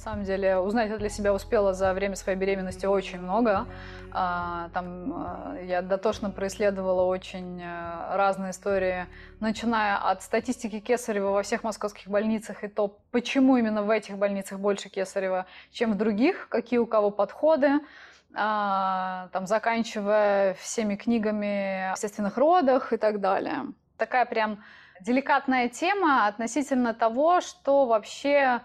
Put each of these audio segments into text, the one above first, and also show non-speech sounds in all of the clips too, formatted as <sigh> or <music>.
самом деле, узнать для себя успела за время своей беременности очень много. А, там а, я дотошно происследовала очень э, разные истории, начиная от статистики Кесарева во всех московских больницах и то, почему именно в этих больницах больше Кесарева, чем в других, какие у кого подходы, а, там, заканчивая всеми книгами о естественных родах и так далее. Такая прям деликатная тема относительно того, что вообще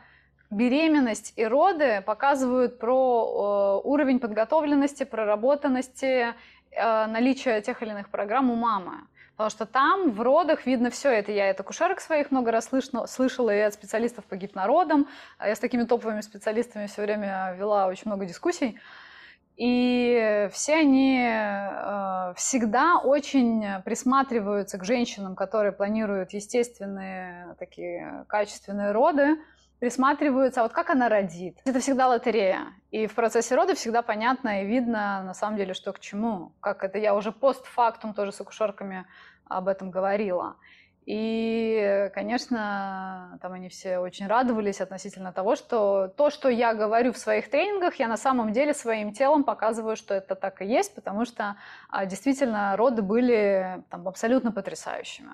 беременность и роды показывают про э, уровень подготовленности, проработанности, э, наличие тех или иных программ у мамы. Потому что там в родах видно все это. Я от акушерок своих много раз слышно, слышала и от специалистов по гипнородам. Я с такими топовыми специалистами все время вела очень много дискуссий. И все они э, всегда очень присматриваются к женщинам, которые планируют естественные такие качественные роды, присматриваются, а вот как она родит. Это всегда лотерея. И в процессе рода всегда понятно и видно, на самом деле, что к чему. Как это я уже постфактум тоже с акушерками об этом говорила. И, конечно, там они все очень радовались относительно того, что то, что я говорю в своих тренингах, я на самом деле своим телом показываю, что это так и есть, потому что а, действительно роды были там, абсолютно потрясающими.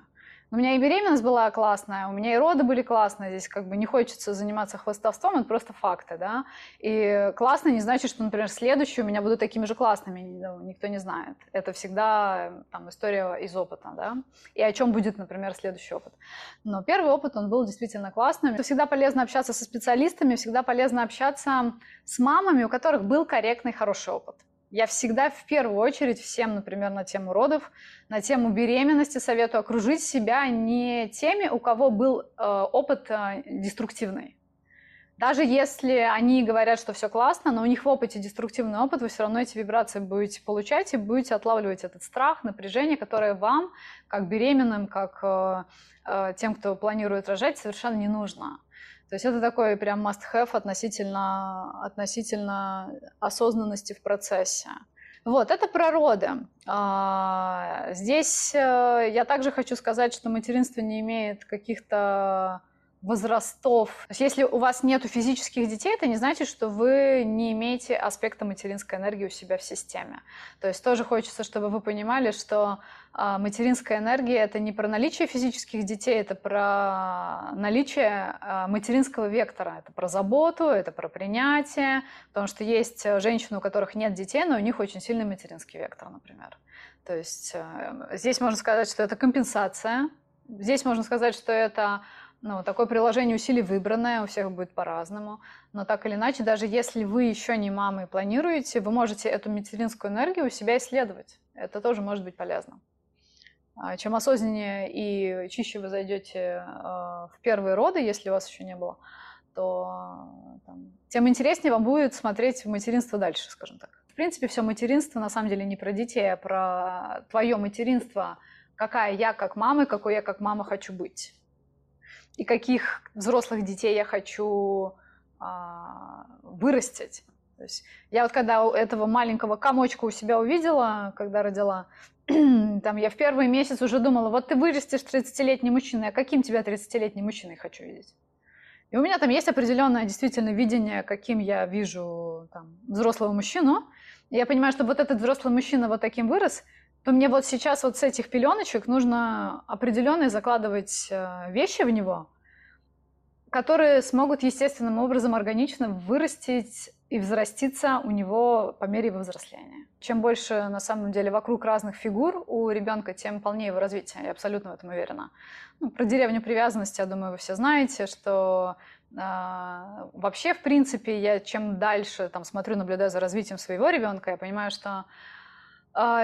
У меня и беременность была классная, у меня и роды были классные. Здесь как бы не хочется заниматься хвостовством, это просто факты, да. И классно не значит, что, например, следующие у меня будут такими же классными, ну, никто не знает. Это всегда там история из опыта, да. И о чем будет, например, следующий опыт. Но первый опыт, он был действительно классным. Это всегда полезно общаться со специалистами, всегда полезно общаться с мамами, у которых был корректный, хороший опыт. Я всегда в первую очередь всем, например, на тему родов, на тему беременности советую окружить себя не теми, у кого был э, опыт э, деструктивный. Даже если они говорят, что все классно, но у них в опыте деструктивный опыт, вы все равно эти вибрации будете получать и будете отлавливать этот страх, напряжение, которое вам, как беременным, как э, э, тем, кто планирует рожать, совершенно не нужно. То есть это такой прям must-have относительно, относительно осознанности в процессе. Вот, это про роды. А, здесь э, я также хочу сказать, что материнство не имеет каких-то возрастов. То есть если у вас нет физических детей, это не значит, что вы не имеете аспекта материнской энергии у себя в системе. То есть тоже хочется, чтобы вы понимали, что а, материнская энергия это не про наличие физических детей, это про наличие а, материнского вектора. Это про заботу, это про принятие. Потому что есть женщины, у которых нет детей, но у них очень сильный материнский вектор, например. То есть э, здесь можно сказать, что это компенсация. Здесь можно сказать, что это ну, такое приложение усилий выбранное, у всех будет по-разному. Но так или иначе, даже если вы еще не мама и планируете, вы можете эту материнскую энергию у себя исследовать. Это тоже может быть полезно. А чем осознаннее и чище вы зайдете а, в первые роды, если у вас еще не было, то там, тем интереснее вам будет смотреть материнство дальше, скажем так. В принципе, все материнство на самом деле не про детей, а про твое материнство, какая я как мама, какой я как мама хочу быть и каких взрослых детей я хочу а, вырастить. То есть я вот когда этого маленького комочка у себя увидела, когда родила, <clears throat> там я в первый месяц уже думала, вот ты вырастешь 30-летний мужчина, а каким тебя 30-летний мужчиной хочу видеть? И у меня там есть определенное действительно видение, каким я вижу там, взрослого мужчину. И я понимаю, что вот этот взрослый мужчина вот таким вырос, то мне вот сейчас вот с этих пеленочек нужно определенные закладывать э, вещи в него, которые смогут естественным образом органично вырастить и взраститься у него по мере его взросления. Чем больше на самом деле вокруг разных фигур у ребенка, тем полнее его развитие. Я абсолютно в этом уверена. Ну, про деревню привязанности, я думаю, вы все знаете, что э, вообще, в принципе, я чем дальше там, смотрю, наблюдаю за развитием своего ребенка, я понимаю, что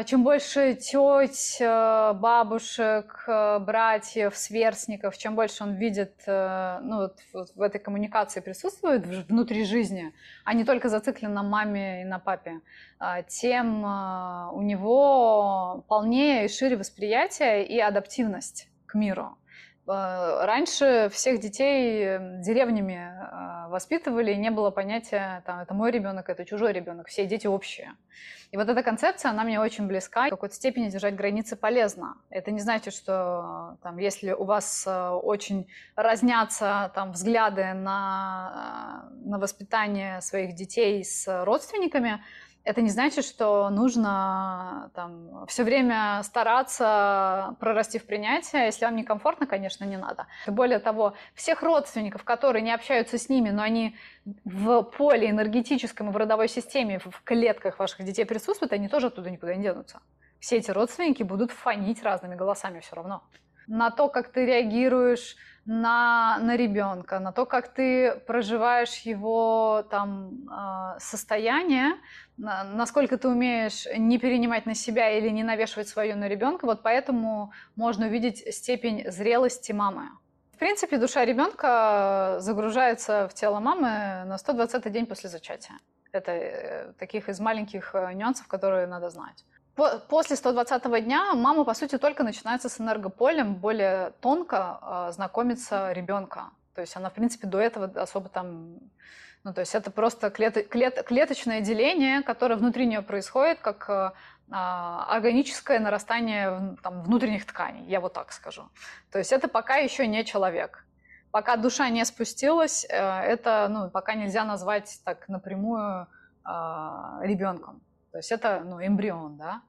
чем больше теть, э, бабушек, э, братьев, сверстников, чем больше он видит, э, ну, вот в этой коммуникации присутствует внутри жизни, а не только зациклен на маме и на папе, а, тем у него полнее и шире восприятие и адаптивность к миру. Раньше всех детей деревнями воспитывали, и не было понятия, там, это мой ребенок, это чужой ребенок, все дети общие. И вот эта концепция, она мне очень близка. В какой-то степени держать границы полезно. Это не значит, что там, если у вас э, очень разнятся там, взгляды на, э, на воспитание своих детей с родственниками, это не значит, что нужно там, все время стараться прорасти в принятие. Если вам некомфортно, конечно, не надо. И более того, всех родственников, которые не общаются с ними, но они в поле энергетическом и в родовой системе, в клетках ваших детей присутствуют, они тоже оттуда никуда не денутся. Все эти родственники будут фонить разными голосами все равно. На то, как ты реагируешь на, на ребенка, на то, как ты проживаешь его там э, состояние, насколько ты умеешь не перенимать на себя или не навешивать свое на ребенка. Вот поэтому можно увидеть степень зрелости мамы. В принципе, душа ребенка загружается в тело мамы на 120 день после зачатия. Это э, таких из маленьких э, нюансов, которые надо знать после 120 дня мама, по сути, только начинается с энергополем более тонко э, знакомиться ребенка. То есть она, в принципе, до этого особо там... Ну, то есть это просто клет, клет, клеточное деление, которое внутри нее происходит, как э, органическое нарастание там, внутренних тканей, я вот так скажу. То есть это пока еще не человек. Пока душа не спустилась, э, это ну, пока нельзя назвать так напрямую ребенком. То есть это ну, эмбрион, да.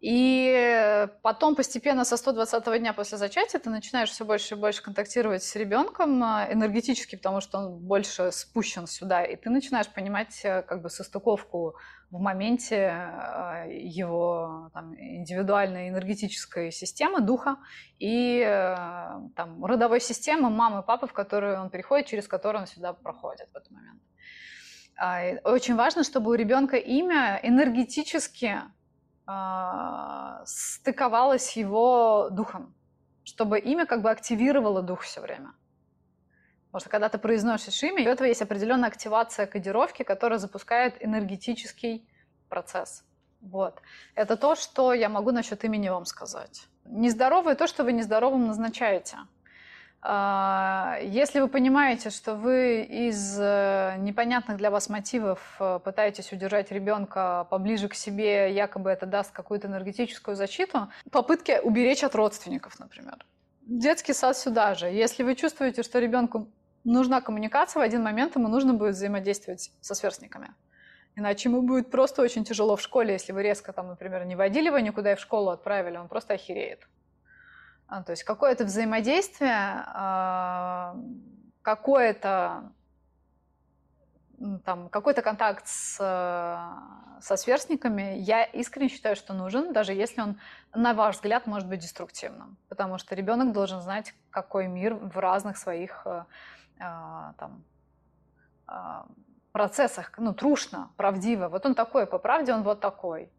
И потом постепенно со 120 дня после зачатия ты начинаешь все больше и больше контактировать с ребенком а, энергетически, потому что он больше спущен сюда, и ты начинаешь понимать э, как бы состыковку в моменте а, его там, индивидуальной энергетической системы, духа и э, там, родовой системы мамы, папы, в которую он приходит, через которую он сюда проходит в этот момент. А, очень важно, чтобы у ребенка имя энергетически а, стыковалось его духом, чтобы имя как бы активировало дух все время. Потому что когда ты произносишь имя, у этого есть определенная активация кодировки, которая запускает энергетический процесс. Вот. Это то, что я могу насчет имени вам сказать. Нездоровое то, что вы нездоровым назначаете. А, если вы понимаете, что вы из э, непонятных для вас мотивов э, пытаетесь удержать ребенка поближе к себе, якобы это даст какую-то энергетическую защиту, попытки уберечь от родственников, например. Детский сад сюда же. Если вы чувствуете, что ребенку нужна коммуникация, в один момент ему нужно будет взаимодействовать со сверстниками. Иначе ему будет просто очень тяжело в школе, если вы резко, там, например, не водили его никуда и в школу отправили, он просто охереет. А, то есть какое-то взаимодействие, а, какое-то там какой-то контакт с, со сверстниками, я искренне считаю, что нужен, даже если он, на ваш взгляд, может быть деструктивным. Потому что ребенок должен знать, какой мир в разных своих а, там, процессах, ну, трушно, правдиво. Вот он такой, по правде он вот такой.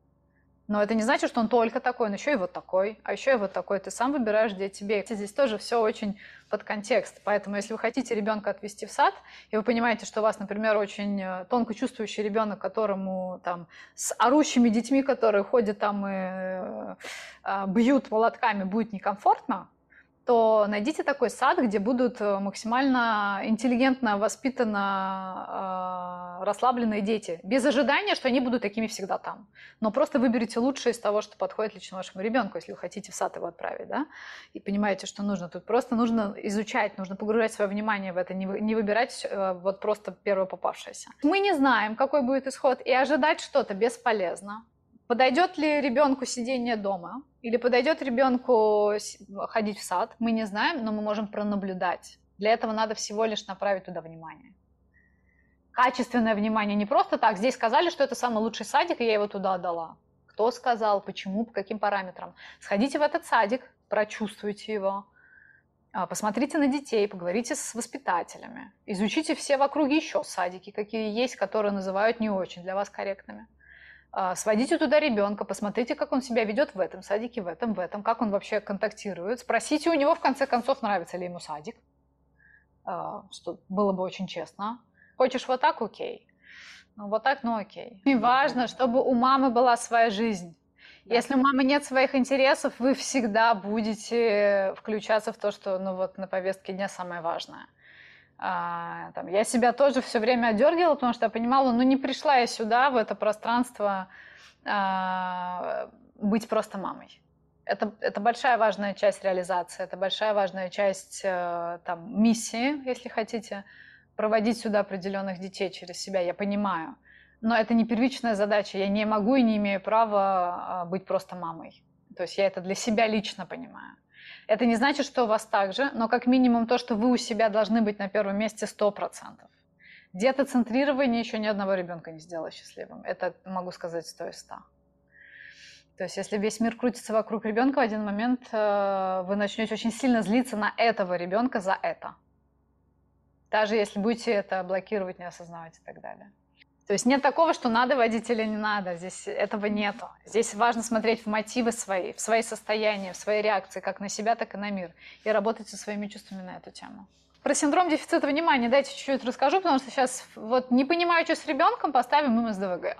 Но это не значит, что он только такой, он еще и вот такой, а еще и вот такой. Ты сам выбираешь, где тебе. Здесь тоже все очень под контекст. Поэтому, если вы хотите ребенка отвести в сад, и вы понимаете, что у вас, например, очень э, тонко чувствующий ребенок, которому там с орущими детьми, которые ходят там и э, э, бьют молотками, будет некомфортно, то найдите такой сад, где будут э, максимально интеллигентно, воспитанно, э, расслабленные дети. Без ожидания, что они будут такими всегда там. Но просто выберите лучшее из того, что подходит лично вашему ребенку, если вы хотите в сад его отправить, да, и понимаете, что нужно. Тут просто нужно изучать, нужно погружать свое внимание в это, не выбирать э, вот просто первое попавшееся. Мы не знаем, какой будет исход, и ожидать что-то бесполезно. Подойдет ли ребенку сидение дома? Или подойдет ребенку ходить в сад? Мы не знаем, но мы можем пронаблюдать. Для этого надо всего лишь направить туда внимание. Качественное внимание, не просто так. Здесь сказали, что это самый лучший садик, и я его туда отдала. Кто сказал, почему, по каким параметрам. Сходите в этот садик, прочувствуйте его, а, посмотрите на детей, поговорите с воспитателями, изучите все в округе еще садики, какие есть, которые называют не очень для вас корректными. А, сводите туда ребенка, посмотрите, как он себя ведет в этом садике, в этом, в этом, как он вообще контактирует. Спросите у него, в конце концов, нравится ли ему садик, а, что было бы очень честно. Хочешь вот так, окей. Ну, вот так, ну окей. И важно, чтобы у мамы была своя жизнь. Если у мамы нет своих интересов, вы всегда будете включаться в то, что ну, вот, на повестке дня самое важное – А, там, я себя тоже все время одергивала, потому что я понимала, ну не пришла я сюда, в это пространство, а, быть просто мамой. Это, это большая важная часть реализации, это большая важная часть э, там, миссии, если хотите, проводить сюда определенных детей через себя, я понимаю. Но это не первичная задача, я не могу и не имею права а, быть просто мамой. То есть я это для себя лично понимаю. Это не значит, что у вас так же, но как минимум то, что вы у себя должны быть на первом месте 100%. Детоцентрирование еще ни одного ребенка не сделало счастливым. Это могу сказать 100 из 100. То есть, если весь мир крутится вокруг ребенка, в один момент э, вы начнете очень сильно злиться на этого ребенка за это. Даже если будете это блокировать, не осознавать и так далее. То есть нет такого, что надо водить или не надо. Здесь этого нету. Здесь важно смотреть в мотивы свои, в свои состояния, в свои реакции, как на себя, так и на мир. И работать со своими чувствами на эту тему. Про синдром дефицита внимания дайте чуть-чуть расскажу, потому что сейчас вот не понимаю, что с ребенком, поставим им СДВГ.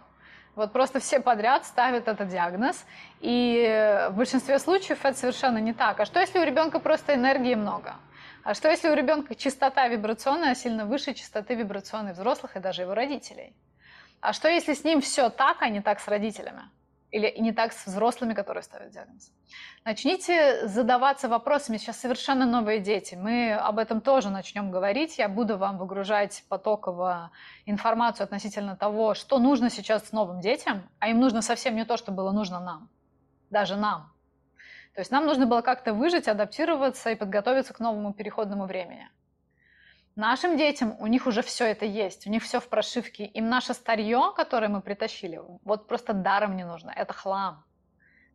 Вот просто все подряд ставят этот диагноз, и в большинстве случаев это совершенно не так. А что если у ребенка просто энергии много? А что если у ребенка частота вибрационная сильно выше частоты вибрационной взрослых и даже его родителей? А что если с ним все так, а не так с родителями? Или не так с взрослыми, которые ставят диагноз? Начните задаваться вопросами. Сейчас совершенно новые дети. Мы об этом тоже начнем говорить. Я буду вам выгружать потоково информацию относительно того, что нужно сейчас новым детям, а им нужно совсем не то, что было нужно нам. Даже нам. То есть нам нужно было как-то выжить, адаптироваться и подготовиться к новому переходному времени. Нашим детям у них уже все это есть, у них все в прошивке. Им наше старье, которое мы притащили, вот просто даром не нужно. Это хлам.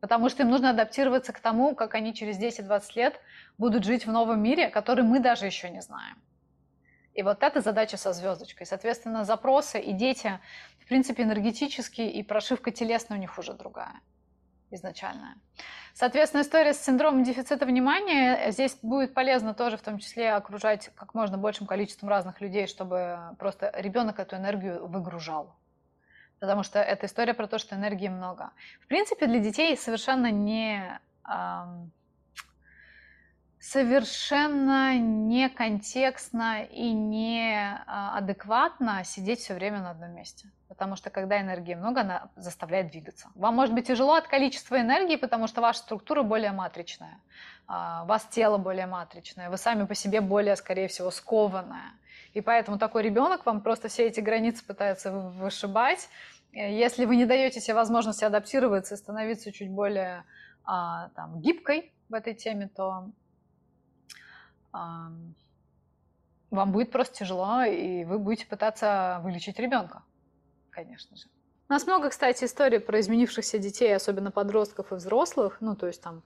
Потому что им нужно адаптироваться к тому, как они через 10-20 лет будут жить в новом мире, который мы даже еще не знаем. И вот это задача со звездочкой. Соответственно, запросы и дети, в принципе, энергетические, и прошивка телесная у них уже другая изначальная. Соответственно, история с синдромом дефицита внимания, здесь будет полезно тоже в том числе окружать как можно большим количеством разных людей, чтобы просто ребенок эту энергию выгружал. Потому что это история про то, что энергии много. В принципе, для детей совершенно не совершенно не контекстно и не а, адекватно сидеть все время на одном месте. Потому что когда энергии много, она заставляет двигаться. Вам может быть тяжело от количества энергии, потому что ваша структура более матричная, а, вас тело более матричное, вы сами по себе более, скорее всего, скованное. И поэтому такой ребенок вам просто все эти границы пытается вышибать. Если вы не даете себе возможности адаптироваться и становиться чуть более а, там, гибкой в этой теме, то вам будет просто тяжело, и вы будете пытаться вылечить ребенка, конечно же. У нас много, кстати, историй про изменившихся детей, особенно подростков и взрослых, ну, то есть там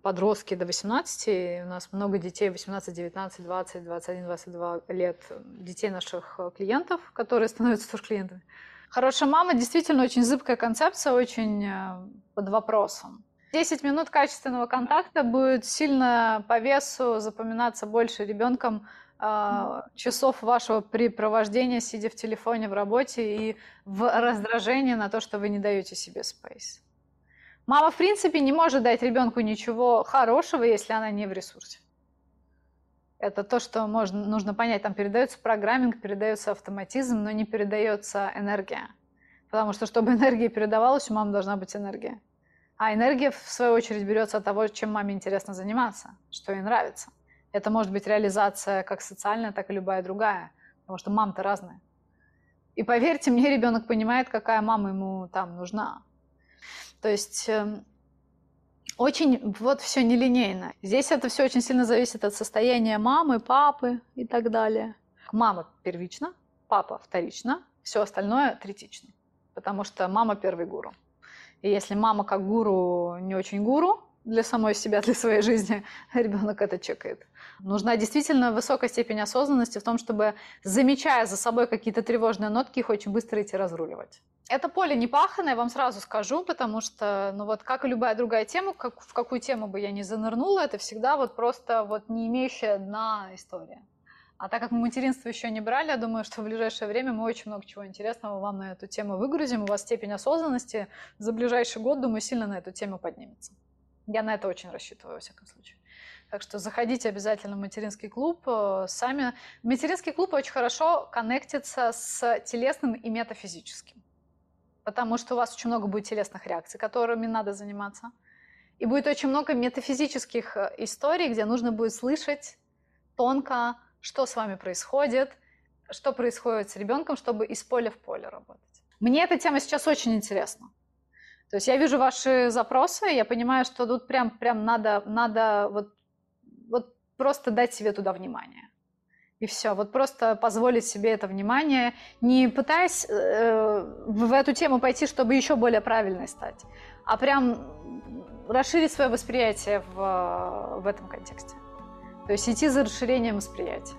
подростки до 18, и у нас много детей 18, 19, 20, 21, 22 лет, детей наших клиентов, которые становятся тоже клиентами. Хорошая мама действительно очень зыбкая концепция, очень э, под вопросом. 10 минут качественного контакта будет сильно по весу запоминаться больше ребенком э, часов вашего препровождения, сидя в телефоне в работе и в раздражении на то, что вы не даете себе space. Мама, в принципе, не может дать ребенку ничего хорошего, если она не в ресурсе. Это то, что можно, нужно понять. Там передается программинг, передается автоматизм, но не передается энергия. Потому что, чтобы энергия передавалась, у мамы должна быть энергия. А энергия, в свою очередь, берется от того, чем маме интересно заниматься, что ей нравится. Это может быть реализация как социальная, так и любая другая, потому что мам-то разная. И поверьте мне, ребенок понимает, какая мама ему там нужна. То есть э, очень вот все нелинейно. Здесь это все очень сильно зависит от состояния мамы, папы и так далее. Мама первична, папа вторично, все остальное третично. Потому что мама первый гуру. И если мама как гуру не очень гуру для самой себя, для своей жизни, <laughs> ребенок это чекает. Нужна действительно высокая степень осознанности в том, чтобы, замечая за собой какие-то тревожные нотки, их очень быстро идти разруливать. Это поле не паханое, вам сразу скажу, потому что, ну вот, как и любая другая тема, как, в какую тему бы я ни занырнула, это всегда вот просто вот не имеющая дна история. А так как мы материнство еще не брали, я думаю, что в ближайшее время мы очень много чего интересного вам на эту тему выгрузим. У вас степень осознанности за ближайший год, думаю, сильно на эту тему поднимется. Я на это очень рассчитываю, во всяком случае. Так что заходите обязательно в материнский клуб э, сами. Материнский клуб очень хорошо коннектится с телесным и метафизическим. Потому что у вас очень много будет телесных реакций, которыми надо заниматься. И будет очень много метафизических э, историй, где нужно будет слышать тонко, что с вами происходит, что происходит с ребенком, чтобы из поля в поле работать. Мне эта тема сейчас очень интересна. То есть я вижу ваши запросы, я понимаю, что тут прям, прям надо, надо вот, вот просто дать себе туда внимание. И все, вот просто позволить себе это внимание, не пытаясь э, в эту тему пойти, чтобы еще более правильной стать, а прям расширить свое восприятие в, в этом контексте. То есть идти за расширением восприятия.